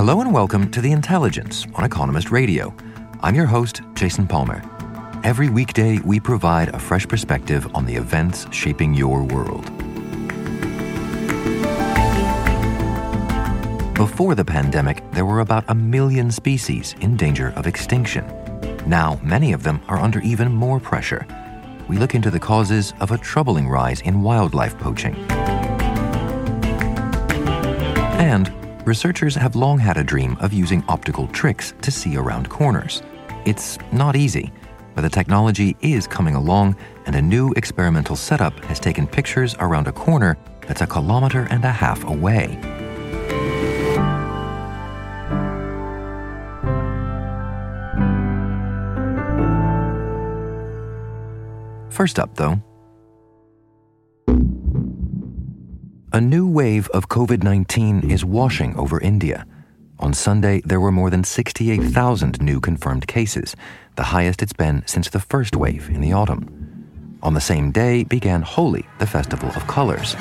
Hello and welcome to The Intelligence on Economist Radio. I'm your host, Jason Palmer. Every weekday, we provide a fresh perspective on the events shaping your world. Before the pandemic, there were about a million species in danger of extinction. Now, many of them are under even more pressure. We look into the causes of a troubling rise in wildlife poaching. And researchers have long had a dream of using optical tricks to see around corners. It's not easy, but the technology is coming along, and a new experimental setup has taken pictures around a corner that's a kilometer and a half away. First up, though, a new wave of COVID 19 is washing over India. On Sunday, there were more than 68,000 new confirmed cases, the highest it's been since the first wave in the autumn. On the same day began Holi, the festival of colors.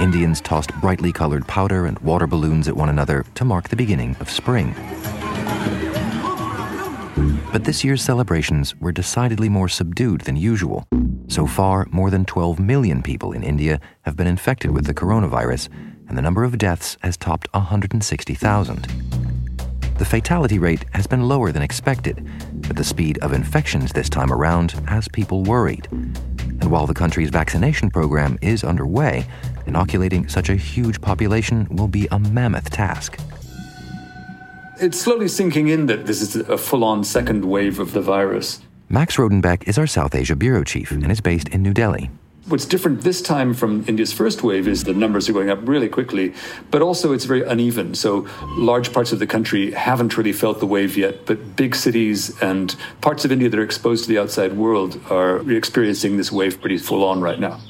Indians tossed brightly colored powder and water balloons at one another to mark the beginning of spring. But this year's celebrations were decidedly more subdued than usual. So far, more than 12 million people in India have been infected with the coronavirus, and the number of deaths has topped 160,000. The fatality rate has been lower than expected, but the speed of infections this time around has people worried. And while the country's vaccination program is underway, inoculating such a huge population will be a mammoth task it's slowly sinking in that this is a full on second wave of the virus. Max Rodenbeck is our South Asia bureau chief and is based in New Delhi. What's different this time from India's first wave is the numbers are going up really quickly, but also it's very uneven. So large parts of the country haven't really felt the wave yet, but big cities and parts of India that are exposed to the outside world are experiencing this wave pretty full on right now.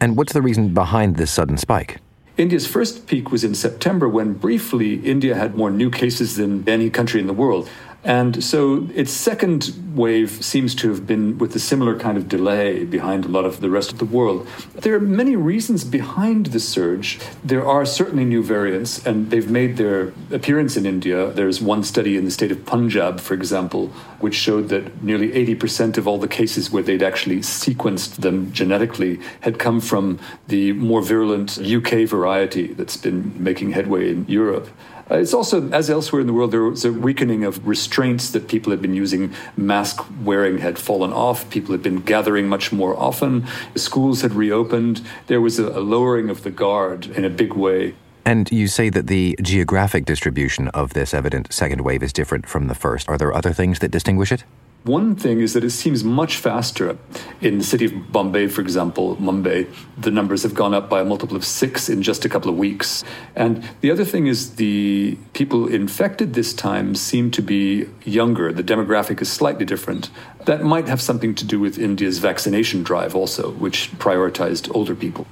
And what's the reason behind this sudden spike? India's first peak was in September when briefly India had more new cases than any country in the world. And so its second wave seems to have been with a similar kind of delay behind a lot of the rest of the world. There are many reasons behind the surge. There are certainly new variants, and they've made their appearance in India. There's one study in the state of Punjab, for example, which showed that nearly 80% of all the cases where they'd actually sequenced them genetically had come from the more virulent UK variety that's been making headway in Europe. Uh, it's also, as elsewhere in the world, there was a weakening of restraints that people had been using. Mask wearing had fallen off. People had been gathering much more often. Schools had reopened. There was a, a lowering of the guard in a big way. And you say that the geographic distribution of this evident second wave is different from the first. Are there other things that distinguish it? One thing is that it seems much faster. In the city of Bombay, for example, Mumbai, the numbers have gone up by a multiple of six in just a couple of weeks. And the other thing is the people infected this time seem to be younger. The demographic is slightly different. That might have something to do with India's vaccination drive also, which prioritized older people.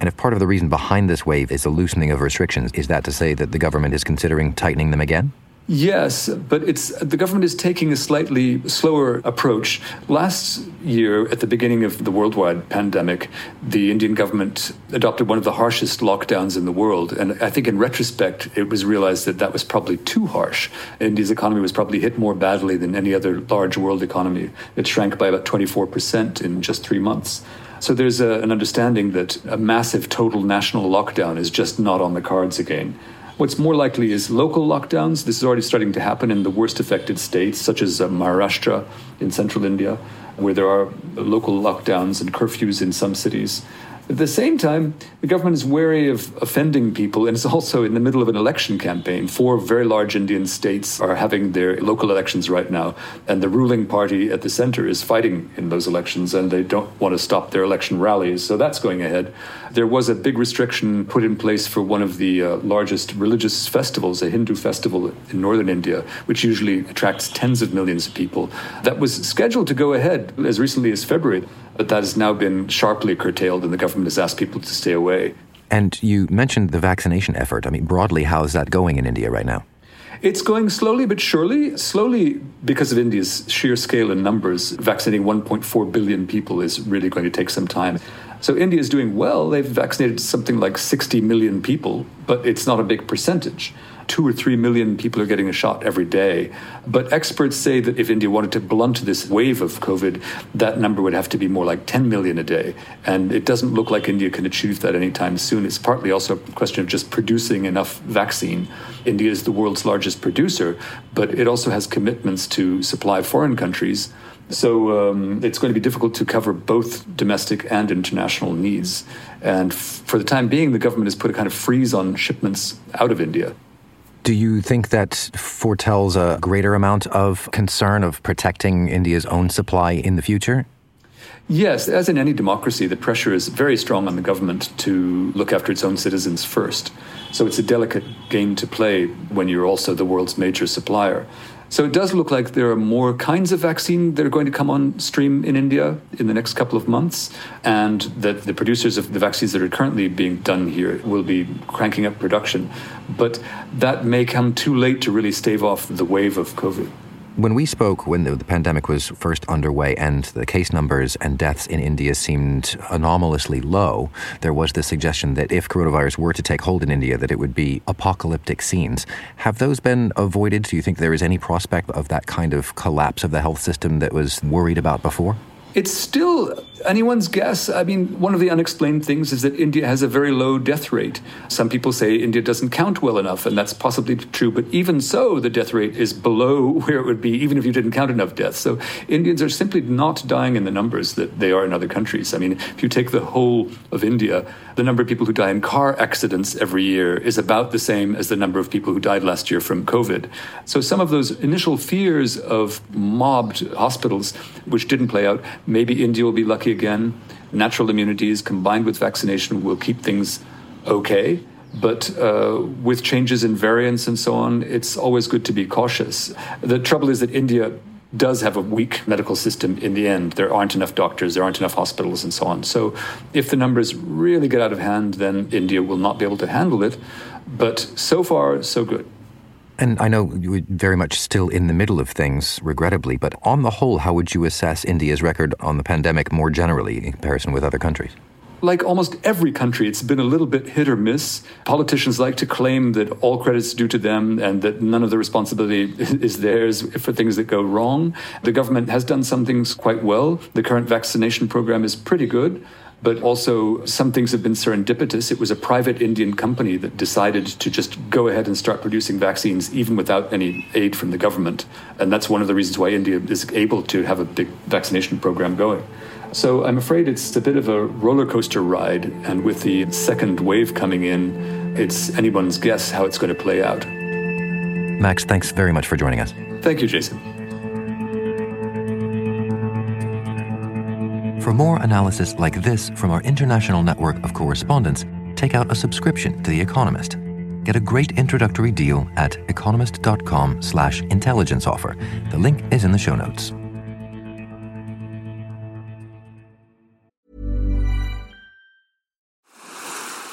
And if part of the reason behind this wave is the loosening of restrictions, is that to say that the government is considering tightening them again? Yes, but it's the government is taking a slightly slower approach. Last year, at the beginning of the worldwide pandemic, the Indian government adopted one of the harshest lockdowns in the world, and I think in retrospect, it was realized that that was probably too harsh. India's economy was probably hit more badly than any other large world economy. It shrank by about twenty four percent in just three months. So there's a, an understanding that a massive total national lockdown is just not on the cards again. What's more likely is local lockdowns. This is already starting to happen in the worst affected states, such as uh, Maharashtra in central India, where there are local lockdowns and curfews in some cities. At the same time, the government is wary of offending people, and it's also in the middle of an election campaign. Four very large Indian states are having their local elections right now, and the ruling party at the center is fighting in those elections, and they don't want to stop their election rallies. So that's going ahead. There was a big restriction put in place for one of the uh, largest religious festivals, a Hindu festival in northern India, which usually attracts tens of millions of people. That was scheduled to go ahead as recently as February but that has now been sharply curtailed, and the government has asked people to stay away. And you mentioned the vaccination effort. I mean, broadly, how is that going in India right now? It's going slowly but surely. Slowly, because of India's sheer scale and numbers, vaccinating 1.4 billion people is really going to take some time. So India is doing well. They've vaccinated something like 60 million people, but it's not a big percentage two or three million people are getting a shot every day. But experts say that if India wanted to blunt this wave of COVID, that number would have to be more like 10 million a day. And it doesn't look like India can achieve that anytime soon. It's partly also a question of just producing enough vaccine. India is the world's largest producer, but it also has commitments to supply foreign countries. So um, it's going to be difficult to cover both domestic and international needs. And f- for the time being, the government has put a kind of freeze on shipments out of India. Do you think that foretells a greater amount of concern of protecting India's own supply in the future? Yes, as in any democracy, the pressure is very strong on the government to look after its own citizens first. So it's a delicate game to play when you're also the world's major supplier. So it does look like there are more kinds of vaccine that are going to come on stream in India in the next couple of months, and that the producers of the vaccines that are currently being done here will be cranking up production. But that may come too late to really stave off the wave of COVID. When we spoke when the, the, pandemic was first underway and the case numbers and deaths in India seemed anomalously low, there was the suggestion that if coronavirus were to take hold in India, that it would be apocalyptic scenes. Have those been avoided? Do you think there is any prospect of that kind of collapse of the health system that was worried about before? It's still anyone's guess. I mean, one of the unexplained things is that India has a very low death rate. Some people say India doesn't count well enough, and that's possibly true. But even so, the death rate is below where it would be, even if you didn't count enough deaths. So Indians are simply not dying in the numbers that they are in other countries. I mean, if you take the whole of India, the number of people who die in car accidents every year is about the same as the number of people who died last year from COVID. So some of those initial fears of mobbed hospitals, which didn't play out, maybe India will be lucky again. Natural immunities combined with vaccination will keep things okay. But uh, with changes in variants and so on, it's always good to be cautious. The trouble is that India does have a weak medical system in the end. There aren't enough doctors, there aren't enough hospitals, and so on. So, if the numbers really get out of hand, then India will not be able to handle it. But so far, so good. And I know you're very much still in the middle of things, regrettably, but on the whole, how would you assess India's record on the pandemic more generally in comparison with other countries? like almost every country, it's been a little bit hit or miss. Politicians like to claim that all credit's due to them and that none of the responsibility is theirs for things that go wrong. The government has done some things quite well. The current vaccination program is pretty good but also some things have been serendipitous. It was a private Indian company that decided to just go ahead and start producing vaccines even without any aid from the government. And that's one of the reasons why India is able to have a big vaccination program going. So I'm afraid it's a bit of a roller coaster ride, and with the second wave coming in, it's anyone's guess how it's going to play out. Max, thanks very much for joining us. Thank you, Jason. For more analysis like this from our international network of correspondents, take out a subscription to The Economist. Get a great introductory deal at economist.com slash intelligence offer. The link is in the show notes.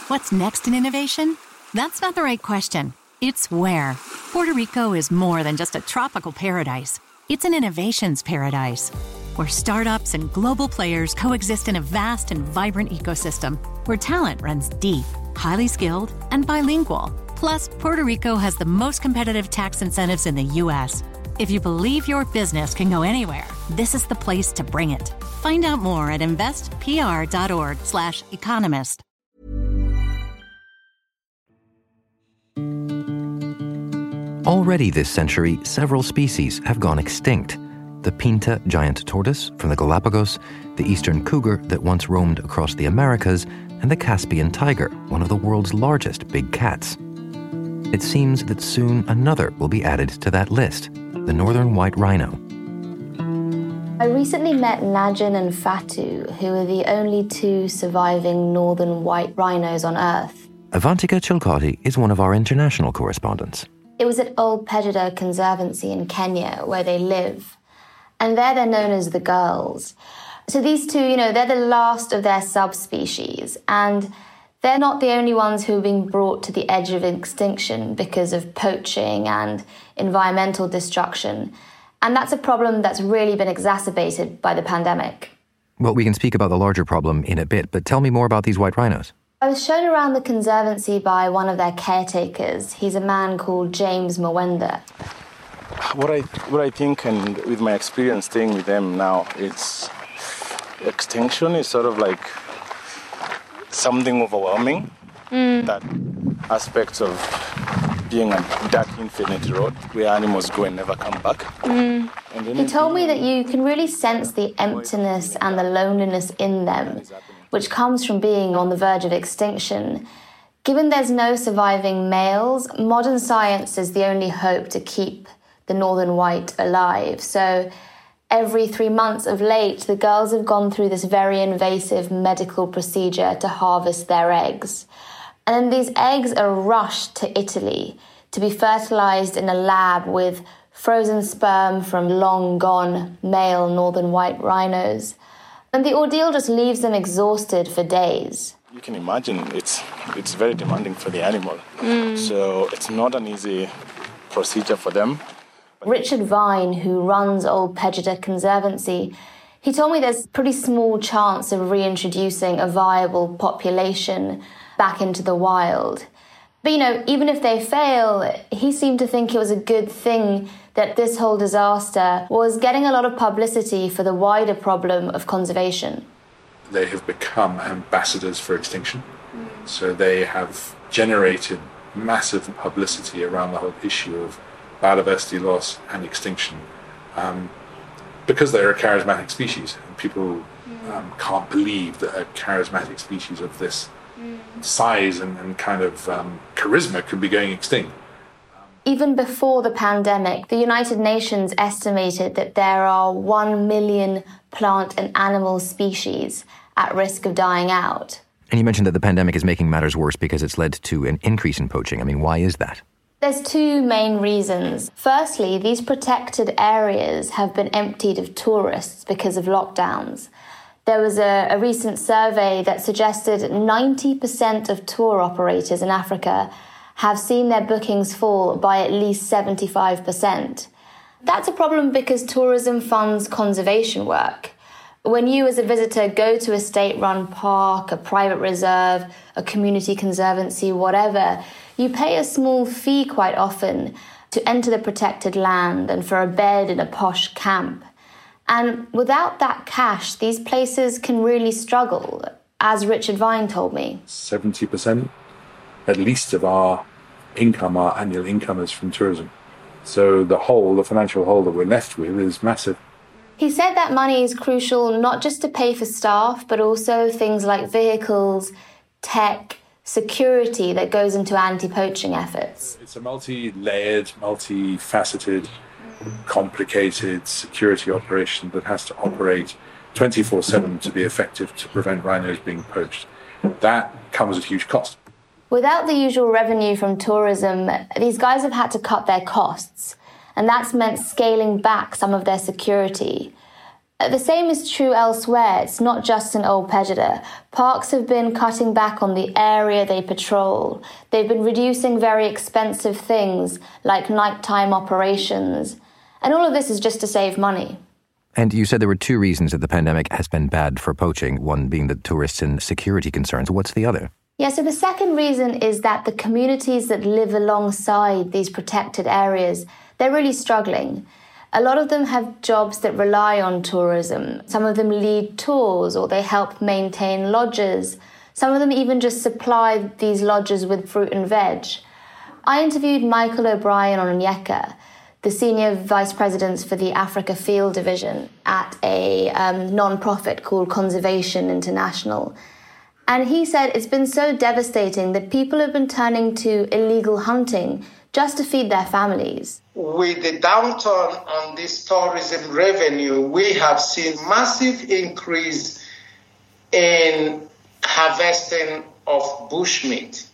What's next in innovation? That's not the right question. It's where. Puerto Rico is more than just a tropical paradise. It's an innovations paradise where startups and global players coexist in a vast and vibrant ecosystem where talent runs deep, highly skilled, and bilingual. Plus, Puerto Rico has the most competitive tax incentives in the U.S. If you believe your business can go anywhere, this is the place to bring it. Find out more at investpr.org/slash economist. Already this century, several species have gone extinct. The Pinta giant tortoise from the Galapagos, the eastern cougar that once roamed across the Americas, and the Caspian tiger, one of the world's largest big cats. It seems that soon another will be added to that list the northern white rhino. I recently met Najin and Fatu, who are the only two surviving northern white rhinos on Earth. Avantika Chilkoti is one of our international correspondents. It was at Ol Pejeta Conservancy in Kenya where they live. And there they're known as the girls. So these two, you know, they're the last of their subspecies. And they're not the only ones who are being brought to the edge of extinction because of poaching and environmental destruction. And that's a problem that's really been exacerbated by the pandemic. Well, we can speak about the larger problem in a bit, but tell me more about these white rhinos. I was shown around the conservancy by one of their caretakers. He's a man called James Mwenda. What I what I think, and with my experience staying with them now, it's extinction is sort of like something overwhelming. Mm. That aspects of being a dark infinity road where animals go and never come back. Mm. He told me that you can really sense the emptiness and the loneliness in them, which comes from being on the verge of extinction. Given there's no surviving males, modern science is the only hope to keep the northern white alive. So every three months of late, the girls have gone through this very invasive medical procedure to harvest their eggs. And then these eggs are rushed to Italy to be fertilized in a lab with frozen sperm from long gone male northern white rhinos. And the ordeal just leaves them exhausted for days. You can imagine it's it's very demanding for the animal. Mm. So it's not an easy procedure for them. Richard Vigne, who runs Ol Pejeta Conservancy, he told me there's pretty small chance of reintroducing a viable population back into the wild. But you know, even if they fail, he seemed to think it was a good thing that this whole disaster was getting a lot of publicity for the wider problem of conservation. They have become ambassadors for extinction. So they have generated massive publicity around the whole issue of biodiversity loss and extinction um, because they're a charismatic species. And people um, can't believe that a charismatic species of this size and, and kind of um, charisma could be going extinct. Even before the pandemic, the United Nations estimated that there are 1 million plant and animal species at risk of dying out. And you mentioned that the pandemic is making matters worse because it's led to an increase in poaching. I mean, why is that? There's two main reasons. Firstly, these protected areas have been emptied of tourists because of lockdowns. There was a, a recent survey that suggested 90% of tour operators in Africa have seen their bookings fall by at least 75%. That's a problem because tourism funds conservation work. When you, as a visitor, go to a state run park, a private reserve, a community conservancy, whatever, you pay a small fee quite often to enter the protected land and for a bed in a posh camp. And without that cash, these places can really struggle, as Richard Vigne told me. 70% at least of our income, our annual income, is from tourism. So the hole, the financial hole that we're left with, is massive. He said that money is crucial not just to pay for staff, but also things like vehicles, tech, security that goes into anti poaching efforts. It's a multi layered, multi-faceted complicated security operation that has to operate 24 7 to be effective to prevent rhinos being poached. That comes at huge cost. Without the usual revenue from tourism, these guys have had to cut their costs, and that's meant scaling back some of their security. Uh, the same is true elsewhere. It's not just in Ol Pejeta. Parks have been cutting back on the area they patrol. They've been reducing very expensive things like nighttime operations. And all of this is just to save money. And you said there were two reasons that the pandemic has been bad for poaching, one being the tourists and security concerns. What's the other? Yeah, so the second reason is that the communities that live alongside these protected areas, they're really struggling. A lot of them have jobs that rely on tourism. Some of them lead tours or they help maintain lodges. Some of them even just supply these lodges with fruit and veg. I interviewed Michael O'Brien on Onyeka, the senior vice president for the Africa Field Division at a um, non profit called Conservation International. And he said it's been so devastating that people have been turning to illegal hunting just to feed their families. With the downturn on this tourism revenue, we have seen massive increase in harvesting of bushmeat,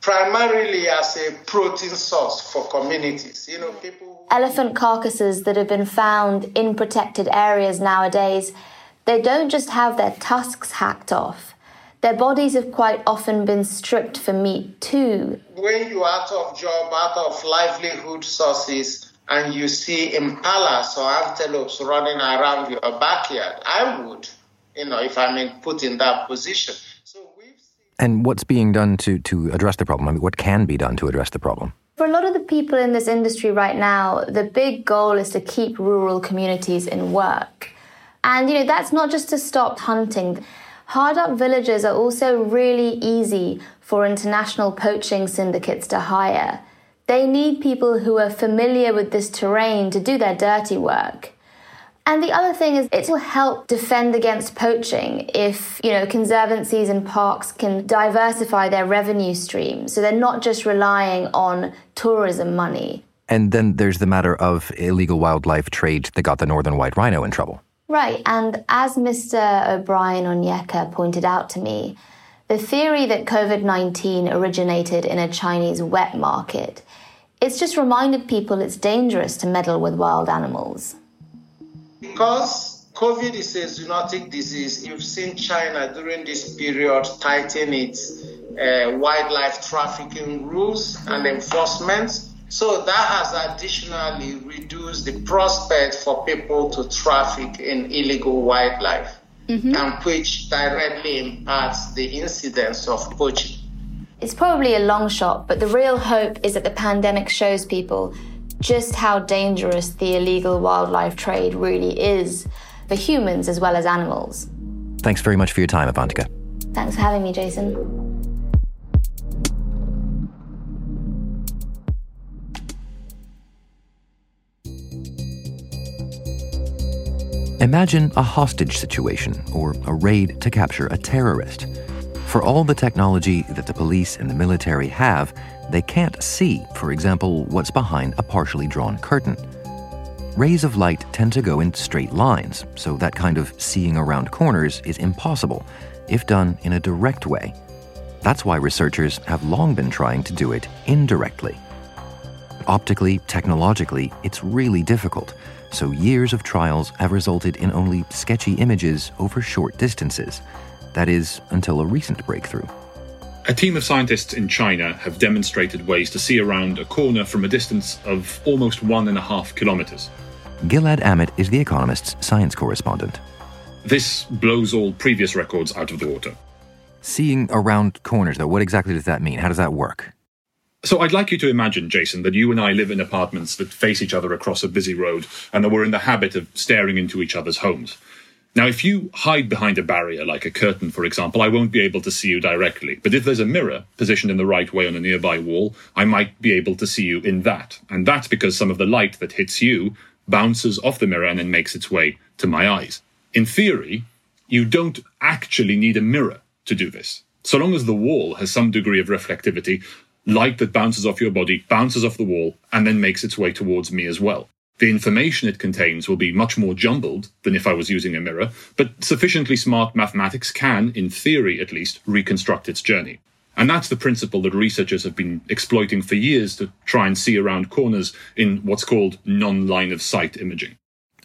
primarily as a protein source for communities. You know, people elephant carcasses that have been found in protected areas nowadays, they don't just have their tusks hacked off their bodies have quite often been stripped for meat too. When you're out of job, out of livelihood sources, and you see impalas or antelopes running around your backyard, I would, you know, if I'm put in that position. So we've seen... And what's being done to, to address the problem? I mean, what can be done to address the problem? For a lot of the people in this industry right now, the big goal is to keep rural communities in work. And, you know, that's not just to stop hunting. Hard up villages are also really easy for international poaching syndicates to hire. They need people who are familiar with this terrain to do their dirty work. And the other thing is it will help defend against poaching if, you know, conservancies and parks can diversify their revenue stream so they're not just relying on tourism money. And then there's the matter of illegal wildlife trade that got the northern white rhino in trouble. Right, and as Mr. O'Brien Onyeka pointed out to me, the theory that COVID 19 originated in a Chinese wet market, it's just reminded people it's dangerous to meddle with wild animals. Because COVID is a zoonotic disease, you've seen China during this period tighten its uh, wildlife trafficking rules and enforcement so that has additionally reduced the prospect for people to traffic in illegal wildlife, mm-hmm. and which directly impacts the incidence of poaching. It's probably a long shot, but the real hope is that the pandemic shows people just how dangerous the illegal wildlife trade really is for humans as well as animals. Thanks very much for your time, Avantika. Thanks for having me, Jason. Imagine a hostage situation or a raid to capture a terrorist. For all the technology that the police and the military have, they can't see, for example, what's behind a partially drawn curtain. Rays of light tend to go in straight lines, so that kind of seeing around corners is impossible if done in a direct way. That's why researchers have long been trying to do it indirectly. Optically, technologically, it's really difficult so years of trials have resulted in only sketchy images over short distances. That is, until a recent breakthrough. A team of scientists in China have demonstrated ways to see around a corner from a distance of almost one and a half kilometers. Gilead Amit is The Economist's science correspondent. This blows all previous records out of the water. Seeing around corners, though, what exactly does that mean? How does that work? So I'd like you to imagine, Jason, that you and I live in apartments that face each other across a busy road and that we're in the habit of staring into each other's homes. Now, if you hide behind a barrier, like a curtain, for example, I won't be able to see you directly. But if there's a mirror positioned in the right way on a nearby wall, I might be able to see you in that. And that's because some of the light that hits you bounces off the mirror and then makes its way to my eyes. In theory, you don't actually need a mirror to do this. So long as the wall has some degree of reflectivity, light that bounces off your body bounces off the wall and then makes its way towards me as well. The information it contains will be much more jumbled than if I was using a mirror, but sufficiently smart mathematics can, in theory at least, reconstruct its journey. And that's the principle that researchers have been exploiting for years to try and see around corners in what's called non line of sight imaging.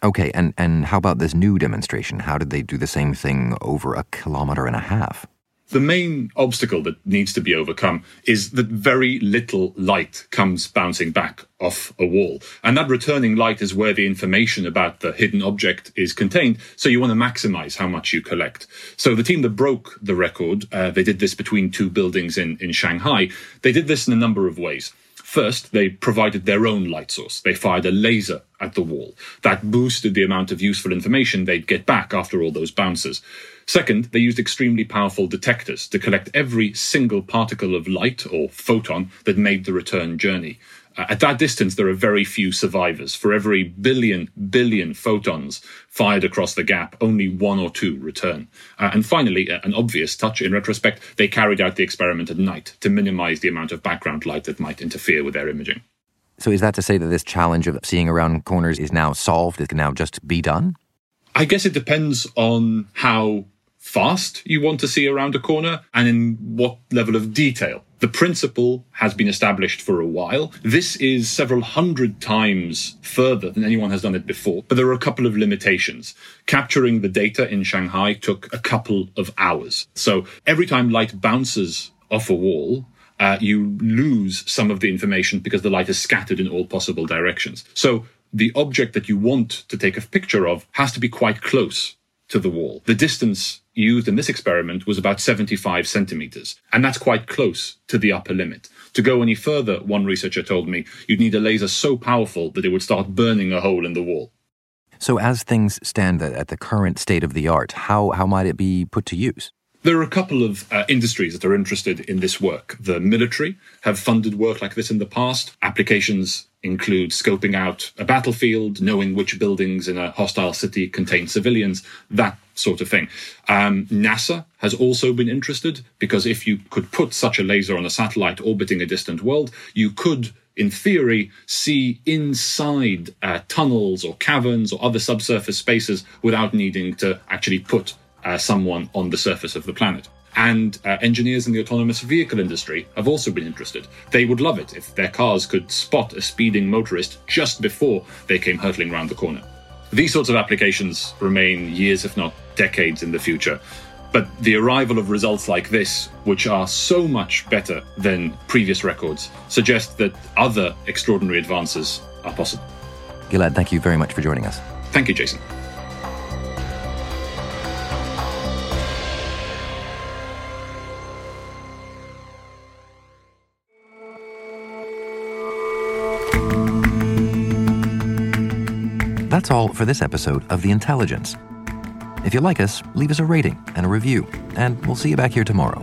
Okay, and, and how about this new demonstration? How did they do the same thing over a kilometer and a half? The main obstacle that needs to be overcome is that very little light comes bouncing back off a wall. And that returning light is where the information about the hidden object is contained. So you want to maximize how much you collect. So the team that broke the record, uh, they did this between two buildings in, in Shanghai. They did this in a number of ways. First, they provided their own light source. They fired a laser at the wall. That boosted the amount of useful information they'd get back after all those bounces. Second, they used extremely powerful detectors to collect every single particle of light or photon that made the return journey. At that distance, there are very few survivors. For every billion, billion photons fired across the gap, only one or two return. Uh, and finally, an obvious touch in retrospect, they carried out the experiment at night to minimize the amount of background light that might interfere with their imaging. So, is that to say that this challenge of seeing around corners is now solved? It can now just be done? I guess it depends on how fast you want to see around a corner and in what level of detail. The principle has been established for a while. This is several hundred times further than anyone has done it before, but there are a couple of limitations. Capturing the data in Shanghai took a couple of hours. So every time light bounces off a wall, uh, you lose some of the information because the light is scattered in all possible directions. So the object that you want to take a picture of has to be quite close to the wall. The distance used in this experiment was about 75 centimeters, and that's quite close to the upper limit. To go any further, one researcher told me, you'd need a laser so powerful that it would start burning a hole in the wall. So, as things stand at the current state of the art, how, how might it be put to use? There are a couple of uh, industries that are interested in this work. The military have funded work like this in the past. Applications include scoping out a battlefield, knowing which buildings in a hostile city contain civilians, that sort of thing. Um, NASA has also been interested because if you could put such a laser on a satellite orbiting a distant world, you could in theory, see inside uh, tunnels or caverns or other subsurface spaces without needing to actually put uh, someone on the surface of the planet. And uh, engineers in the autonomous vehicle industry have also been interested. They would love it if their cars could spot a speeding motorist just before they came hurtling around the corner. These sorts of applications remain years, if not decades, in the future. But the arrival of results like this, which are so much better than previous records, suggest that other extraordinary advances are possible. Gilead, thank you very much for joining us. Thank you, Jason. That's all for this episode of The Intelligence. If you like us, leave us a rating and a review, and we'll see you back here tomorrow.